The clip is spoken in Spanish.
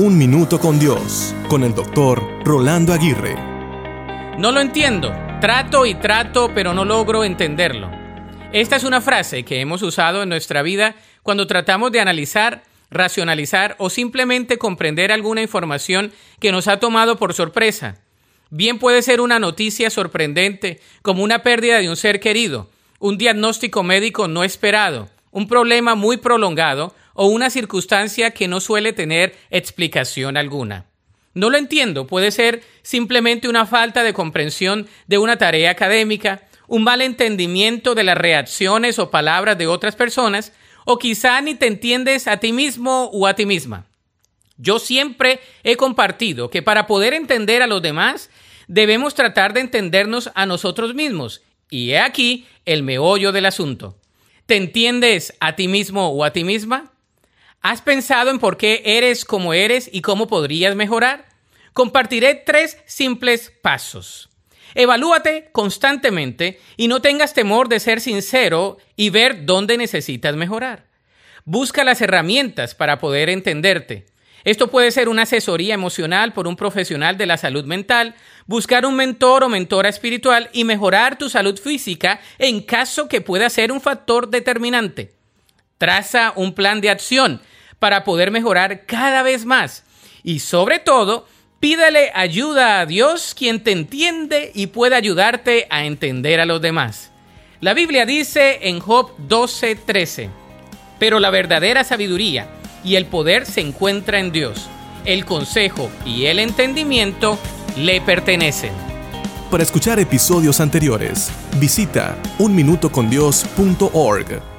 Un Minuto con Dios, con el doctor Rolando Aguirre. No lo entiendo. Trato y trato, pero no logro entenderlo. Esta es una frase que hemos usado en nuestra vida cuando tratamos de analizar, racionalizar o simplemente comprender alguna información que nos ha tomado por sorpresa. Bien puede ser una noticia sorprendente, como una pérdida de un ser querido, un diagnóstico médico no esperado, un problema muy prolongado o una circunstancia que no suele tener explicación alguna. No lo entiendo, puede ser simplemente una falta de comprensión de una tarea académica, un mal entendimiento de las reacciones o palabras de otras personas, o quizá ni te entiendes a ti mismo o a ti misma. Yo siempre he compartido que para poder entender a los demás debemos tratar de entendernos a nosotros mismos. Y he aquí el meollo del asunto. ¿Te entiendes a ti mismo o a ti misma? ¿Has pensado en por qué eres como eres y cómo podrías mejorar? Compartiré tres simples pasos. Evalúate constantemente y no tengas temor de ser sincero y ver dónde necesitas mejorar. Busca las herramientas para poder entenderte. Esto puede ser una asesoría emocional por un profesional de la salud mental, buscar un mentor o mentora espiritual y mejorar tu salud física en caso que pueda ser un factor determinante. Traza un plan de acción para poder mejorar cada vez más y sobre todo, pídele ayuda a Dios quien te entiende y puede ayudarte a entender a los demás. La Biblia dice en Job 12:13, pero la verdadera sabiduría y el poder se encuentra en Dios. El consejo y el entendimiento le pertenecen. Para escuchar episodios anteriores, visita unminutocondios.org.